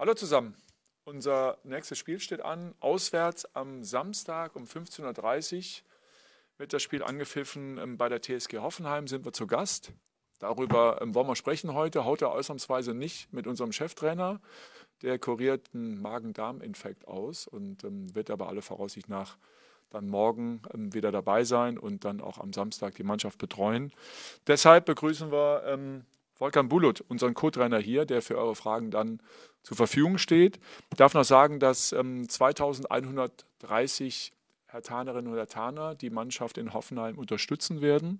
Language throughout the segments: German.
Hallo zusammen. Unser nächstes Spiel steht an. Auswärts am Samstag um 15.30 Uhr wird das Spiel angepfiffen. Ähm, bei der TSG Hoffenheim sind wir zu Gast. Darüber ähm, wollen wir sprechen heute. Heute ausnahmsweise nicht mit unserem Cheftrainer. Der kuriert einen Magen-Darm-Infekt aus und ähm, wird aber alle Voraussicht nach dann morgen wieder dabei sein und dann auch am Samstag die Mannschaft betreuen. Deshalb begrüßen wir Volkan Bulut, unseren Co-Trainer hier, der für eure Fragen dann zur Verfügung steht. Ich darf noch sagen, dass ähm, 2130 Hertanerinnen und Hertaner die Mannschaft in Hoffenheim unterstützen werden.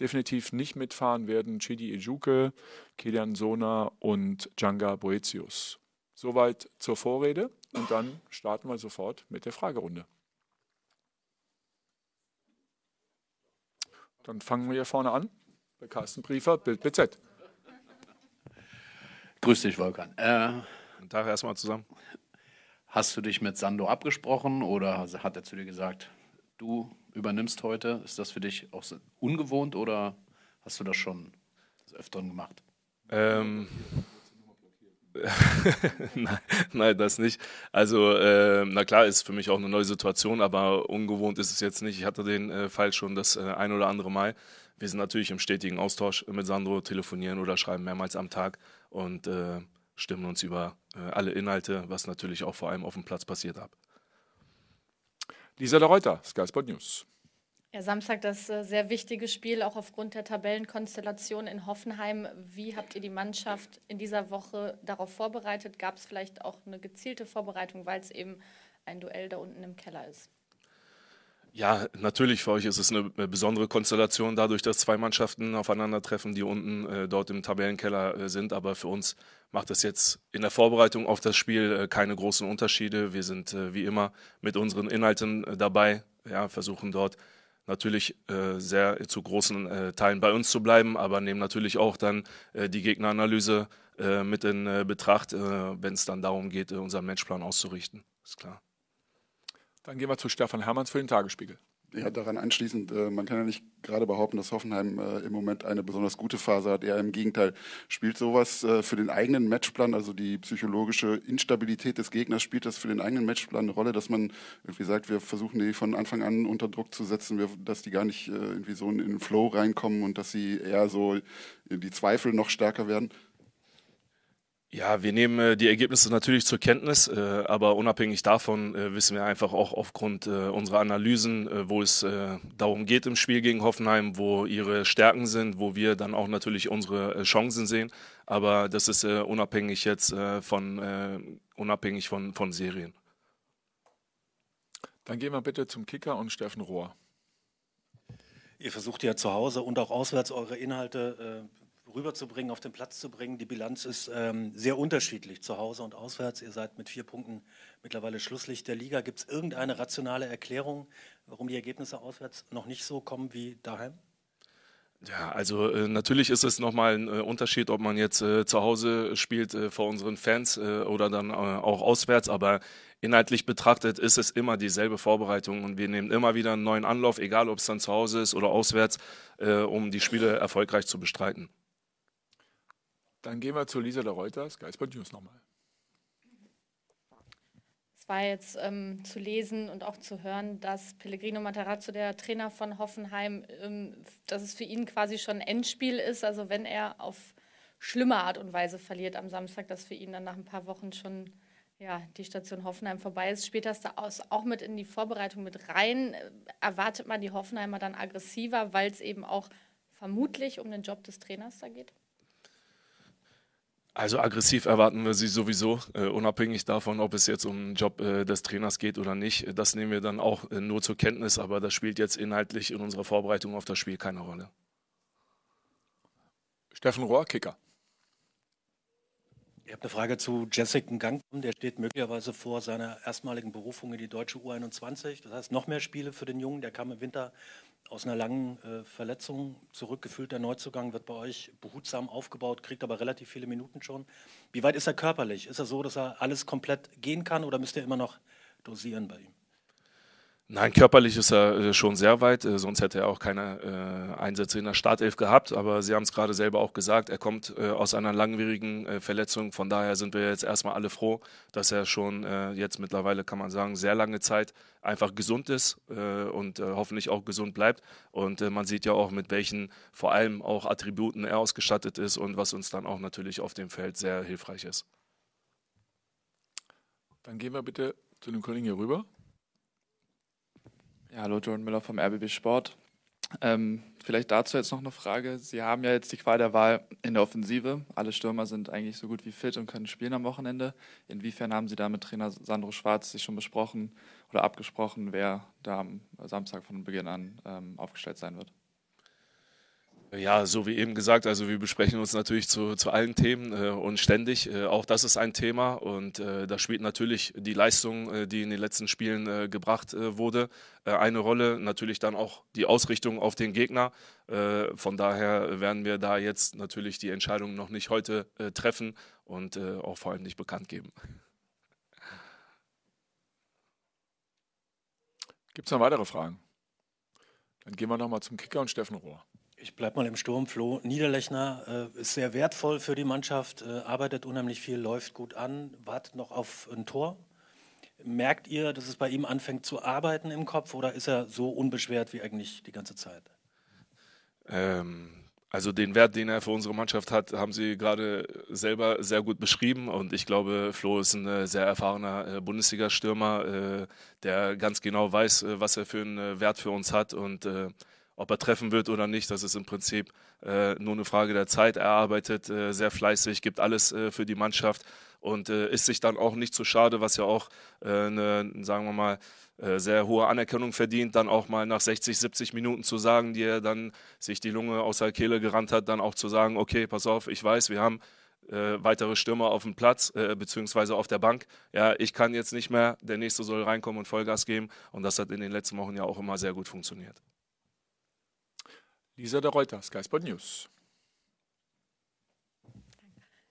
Definitiv nicht mitfahren werden Chidi Ejuke, Kilian Sona und Djanga Boetius. Soweit zur Vorrede und dann starten wir sofort mit der Fragerunde. Dann fangen wir hier vorne an bei Carsten Briefer, Bild BZ. Grüß dich, Volkan. Äh, Guten Tag erstmal zusammen. Hast du dich mit Sando abgesprochen oder hat er zu dir gesagt, du übernimmst heute? Ist das für dich auch ungewohnt oder hast du das schon des Öfteren gemacht? Ähm, nein, nein, das nicht. Also, äh, na klar, ist für mich auch eine neue Situation, aber ungewohnt ist es jetzt nicht. Ich hatte den äh, Fall schon das äh, ein oder andere Mal. Wir sind natürlich im stetigen Austausch mit Sandro, telefonieren oder schreiben mehrmals am Tag und äh, stimmen uns über äh, alle Inhalte, was natürlich auch vor allem auf dem Platz passiert, ab. Lisa de Reuter, Sky Sport News. Ja, Samstag das äh, sehr wichtige Spiel, auch aufgrund der Tabellenkonstellation in Hoffenheim. Wie habt ihr die Mannschaft in dieser Woche darauf vorbereitet? Gab es vielleicht auch eine gezielte Vorbereitung, weil es eben ein Duell da unten im Keller ist? Ja, natürlich für euch ist es eine besondere Konstellation, dadurch, dass zwei Mannschaften aufeinandertreffen, die unten äh, dort im Tabellenkeller äh, sind. Aber für uns macht es jetzt in der Vorbereitung auf das Spiel äh, keine großen Unterschiede. Wir sind äh, wie immer mit unseren Inhalten äh, dabei, ja, versuchen dort natürlich äh, sehr zu großen Teilen bei uns zu bleiben, aber nehmen natürlich auch dann die Gegneranalyse mit in Betracht, wenn es dann darum geht, unseren Matchplan auszurichten. Ist klar. Dann gehen wir zu Stefan Hermanns für den Tagesspiegel. Ja, daran anschließend, äh, man kann ja nicht gerade behaupten, dass Hoffenheim äh, im Moment eine besonders gute Phase hat. Eher im Gegenteil. Spielt sowas äh, für den eigenen Matchplan, also die psychologische Instabilität des Gegners, spielt das für den eigenen Matchplan eine Rolle, dass man irgendwie sagt, wir versuchen die von Anfang an unter Druck zu setzen, dass die gar nicht irgendwie so in den Flow reinkommen und dass sie eher so die Zweifel noch stärker werden? Ja, wir nehmen äh, die Ergebnisse natürlich zur Kenntnis, äh, aber unabhängig davon äh, wissen wir einfach auch aufgrund äh, unserer Analysen, äh, wo es äh, darum geht im Spiel gegen Hoffenheim, wo ihre Stärken sind, wo wir dann auch natürlich unsere Chancen sehen. Aber das ist unabhängig jetzt von unabhängig von, von Serien. Dann gehen wir bitte zum Kicker und Steffen Rohr. Ihr versucht ja zu Hause und auch auswärts eure Inhalte rüberzubringen, auf den Platz zu bringen. Die Bilanz ist ähm, sehr unterschiedlich zu Hause und auswärts. Ihr seid mit vier Punkten mittlerweile Schlusslicht der Liga. Gibt es irgendeine rationale Erklärung, warum die Ergebnisse auswärts noch nicht so kommen wie daheim? Ja, also äh, natürlich ist es nochmal ein äh, Unterschied, ob man jetzt äh, zu Hause spielt äh, vor unseren Fans äh, oder dann äh, auch auswärts, aber inhaltlich betrachtet ist es immer dieselbe Vorbereitung und wir nehmen immer wieder einen neuen Anlauf, egal ob es dann zu Hause ist oder auswärts, um die Spiele erfolgreich zu bestreiten. Dann gehen wir zu Lisa de Reuters, Sport News nochmal. Es war jetzt ähm, zu lesen und auch zu hören, dass Pellegrino Matarazzo, der Trainer von Hoffenheim, ähm, dass es für ihn quasi schon ein Endspiel ist. Also wenn er auf schlimme Art und Weise verliert am Samstag, dass für ihn dann nach ein paar Wochen schon ja, die Station Hoffenheim vorbei ist. Spielt das da auch mit in die Vorbereitung mit rein? Erwartet man die Hoffenheimer dann aggressiver, weil es eben auch vermutlich um den Job des Trainers da geht? Also aggressiv erwarten wir sie sowieso, äh, unabhängig davon, ob es jetzt um den Job äh, des Trainers geht oder nicht. Das nehmen wir dann auch äh, nur zur Kenntnis, aber das spielt jetzt inhaltlich in unserer Vorbereitung auf das Spiel keine Rolle. Steffen Rohr, Kicker. Ihr habt eine Frage zu Jessica Gang. Der steht möglicherweise vor seiner erstmaligen Berufung in die deutsche U21. Das heißt, noch mehr Spiele für den Jungen. Der kam im Winter aus einer langen äh, Verletzung zurückgefühlt. Der Neuzugang wird bei euch behutsam aufgebaut, kriegt aber relativ viele Minuten schon. Wie weit ist er körperlich? Ist er so, dass er alles komplett gehen kann oder müsst ihr immer noch dosieren bei ihm? Nein, körperlich ist er äh, schon sehr weit, äh, sonst hätte er auch keine äh, Einsätze in der Startelf gehabt. Aber Sie haben es gerade selber auch gesagt, er kommt äh, aus einer langwierigen äh, Verletzung. Von daher sind wir jetzt erstmal alle froh, dass er schon äh, jetzt mittlerweile, kann man sagen, sehr lange Zeit einfach gesund ist und hoffentlich auch gesund bleibt. Und man sieht ja auch, mit welchen vor allem auch Attributen er ausgestattet ist und was uns dann auch natürlich auf dem Feld sehr hilfreich ist. Dann gehen wir bitte zu dem Kollegen hier rüber. Ja, hallo, Jordan Müller vom RBB Sport. Ähm, vielleicht dazu jetzt noch eine Frage. Sie haben ja jetzt die Qual der Wahl in der Offensive. Alle Stürmer sind eigentlich so gut wie fit und können spielen am Wochenende. Inwiefern haben Sie da mit Trainer Sandro Schwarz sich schon besprochen oder abgesprochen, wer da am Samstag von Beginn an ähm, aufgestellt sein wird? Ja, so wie eben gesagt, also wir besprechen uns natürlich zu, zu allen Themen äh, und ständig. Äh, auch das ist ein Thema und äh, da spielt natürlich die Leistung, äh, die in den letzten Spielen äh, gebracht äh, wurde, eine Rolle. Natürlich dann auch die Ausrichtung auf den Gegner. von daher werden wir da jetzt natürlich die Entscheidung noch nicht heute treffen und auch vor allem nicht bekannt geben. Gibt es noch weitere Fragen? Dann gehen wir nochmal zum Kicker und Steffen Rohr. Ich bleibe mal im Sturm. Flo Niederlechner äh, ist sehr wertvoll für die Mannschaft, äh, arbeitet unheimlich viel, läuft gut an, wartet noch auf ein Tor. Merkt ihr, dass es bei ihm anfängt zu arbeiten im Kopf oder ist er so unbeschwert wie eigentlich die ganze Zeit? Ähm, also den Wert, den er für unsere Mannschaft hat, haben Sie gerade selber sehr gut beschrieben. Und ich glaube, Flo ist ein äh, sehr erfahrener äh, Bundesliga-Stürmer, äh, der ganz genau weiß, was er für einen Wert für uns hat. Und ob er treffen wird oder nicht, das ist im Prinzip äh, nur eine Frage der Zeit. Er arbeitet äh, sehr fleißig, gibt alles äh, für die Mannschaft und äh, ist sich dann auch nicht zu schade, was ja auch äh, eine, sagen wir mal, äh, sehr hohe Anerkennung verdient, dann auch mal nach 60, 70 Minuten zu sagen, die er dann sich die Lunge aus der Kehle gerannt hat, dann auch zu sagen, okay, pass auf, ich weiß, wir haben äh, weitere Stürmer auf dem Platz, äh, beziehungsweise auf der Bank. Ja, ich kann jetzt nicht mehr, der nächste soll reinkommen und Vollgas geben. Und das hat in den letzten Wochen ja auch immer sehr gut funktioniert. Lisa de Reuter, Sky Sport News.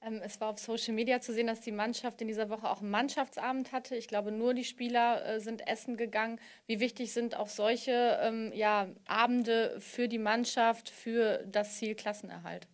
Ähm, es war auf Social Media zu sehen, dass die Mannschaft in dieser Woche auch einen Mannschaftsabend hatte. Ich glaube, nur die Spieler äh, sind essen gegangen. Wie wichtig sind auch solche ähm, ja, Abende für die Mannschaft, für das Ziel Klassenerhalt?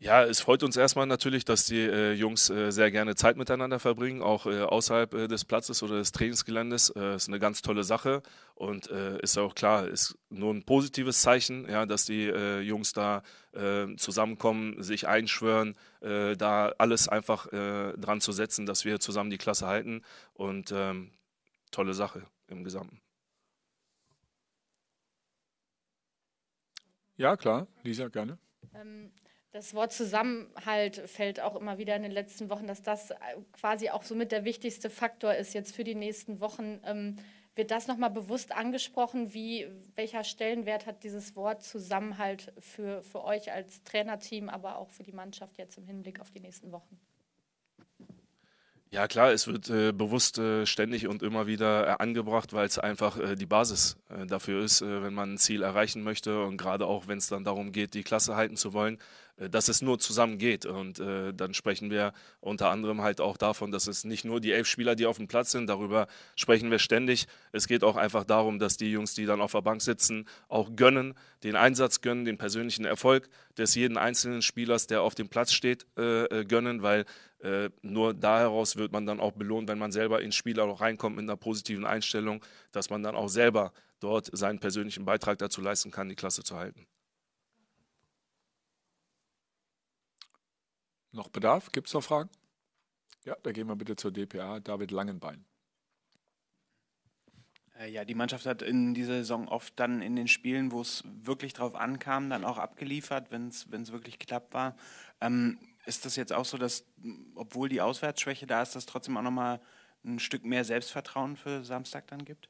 Ja, es freut uns erstmal natürlich, dass die äh, Jungs äh, sehr gerne Zeit miteinander verbringen, auch äh, außerhalb äh, des Platzes oder des Trainingsgeländes. Äh, ist eine ganz tolle Sache und äh, ist auch klar, ist nur ein positives Zeichen, ja, dass die äh, Jungs da äh, zusammenkommen, sich einschwören, äh, da alles einfach äh, dran zu setzen, dass wir zusammen die Klasse halten und ähm, tolle Sache im Gesamten. Ja, klar, Lisa, gerne. Ähm das Wort Zusammenhalt fällt auch immer wieder in den letzten Wochen, dass das äh, quasi auch somit der wichtigste Faktor ist jetzt für die nächsten Wochen. Ähm, wird das nochmal bewusst angesprochen? Wie, welcher Stellenwert hat dieses Wort Zusammenhalt für, für euch als Trainerteam, aber auch für die Mannschaft jetzt im Hinblick auf die nächsten Wochen? Ja klar, es wird äh, bewusst äh, ständig und immer wieder äh, angebracht, weil es einfach äh, die Basis äh, dafür ist, wenn man ein Ziel erreichen möchte und gerade auch, wenn es dann darum geht, die Klasse halten zu wollen, dass es nur zusammen geht. Und dann sprechen wir unter anderem halt auch davon, dass es nicht nur die elf Spieler, die auf dem Platz sind, darüber sprechen wir ständig. Es geht auch einfach darum, dass die Jungs, die dann auf der Bank sitzen, auch gönnen, den Einsatz gönnen, den persönlichen Erfolg des jeden einzelnen Spielers, der auf dem Platz steht, gönnen, weil äh, nur da heraus wird man dann auch belohnt, wenn man selber ins Spiel auch reinkommt mit einer positiven Einstellung, dass man dann auch selber dort seinen persönlichen Beitrag dazu leisten kann, die Klasse zu halten. Noch Bedarf? Gibt es noch Fragen? Ja, da gehen wir bitte zur DPA. David Langenbein. Äh, ja, die Mannschaft hat in dieser Saison oft dann in den Spielen, wo es wirklich drauf ankam, dann auch abgeliefert, wenn es wirklich knapp war. Ähm, ist das jetzt auch so, dass, obwohl die Auswärtsschwäche da ist, dass trotzdem auch nochmal ein Stück mehr Selbstvertrauen für Samstag dann gibt?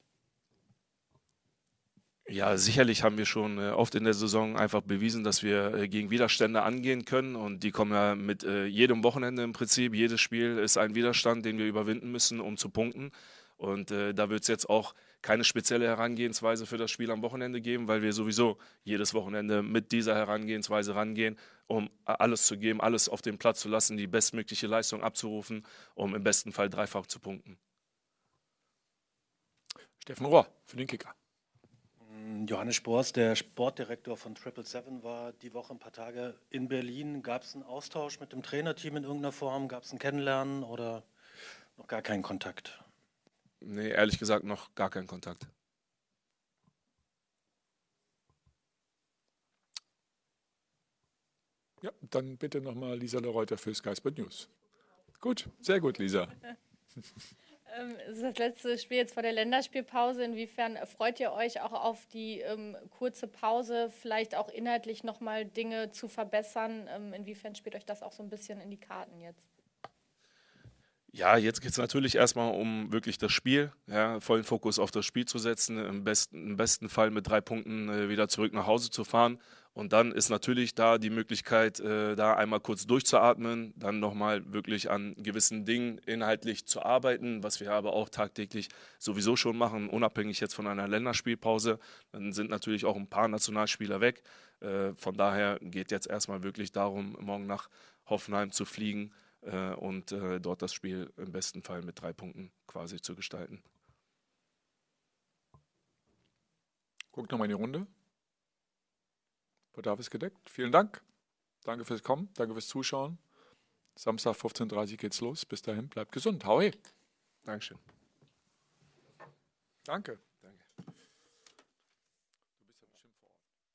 Ja, sicherlich haben wir schon äh, oft in der Saison einfach bewiesen, dass wir äh, gegen Widerstände angehen können und die kommen ja mit äh, jedem Wochenende im Prinzip. Jedes Spiel ist ein Widerstand, den wir überwinden müssen, um zu punkten. Und da wird es jetzt auch keine spezielle Herangehensweise für das Spiel am Wochenende geben, weil wir sowieso jedes Wochenende mit dieser Herangehensweise rangehen, um alles zu geben, alles auf den Platz zu lassen, die bestmögliche Leistung abzurufen, um im besten Fall dreifach zu punkten. Steffen Rohr für den Kicker. Johannes Spors, der Sportdirektor von Triple Seven, war die Woche ein paar Tage in Berlin. Gab es einen Austausch mit dem Trainerteam in irgendeiner Form? Gab es ein Kennenlernen oder noch gar keinen Kontakt? Nee, ehrlich gesagt noch gar keinen Kontakt. Ja, dann bitte nochmal Lisa Lereuter für Sky Sport News. Gut, sehr gut, Lisa. Ähm, es ist das letzte Spiel jetzt vor der Länderspielpause. Inwiefern freut ihr euch auch auf die ähm, kurze Pause, vielleicht auch inhaltlich nochmal Dinge zu verbessern? Ähm, inwiefern spielt euch das auch so ein bisschen in die Karten jetzt? Ja, jetzt geht es natürlich erstmal um wirklich das Spiel, ja, vollen Fokus auf das Spiel zu setzen, im besten, im besten Fall mit drei Punkten äh, wieder zurück nach Hause zu fahren. Und dann ist natürlich da die Möglichkeit, äh, da einmal kurz durchzuatmen, dann nochmal wirklich an gewissen Dingen inhaltlich zu arbeiten, was wir aber auch tagtäglich sowieso schon machen, unabhängig jetzt von einer Länderspielpause. Dann sind natürlich auch ein paar Nationalspieler weg. Äh, von daher geht jetzt erstmal wirklich darum, morgen nach Hoffenheim zu fliegen äh, und äh, dort das Spiel im besten Fall mit drei Punkten quasi zu gestalten. Guckt nochmal in die Runde. Bedarf ist gedeckt. Vielen Dank. Danke fürs Kommen. Danke fürs Zuschauen. Samstag 15.30 Uhr geht's los. Bis dahin, bleibt gesund. Hau he. Dankeschön. Danke.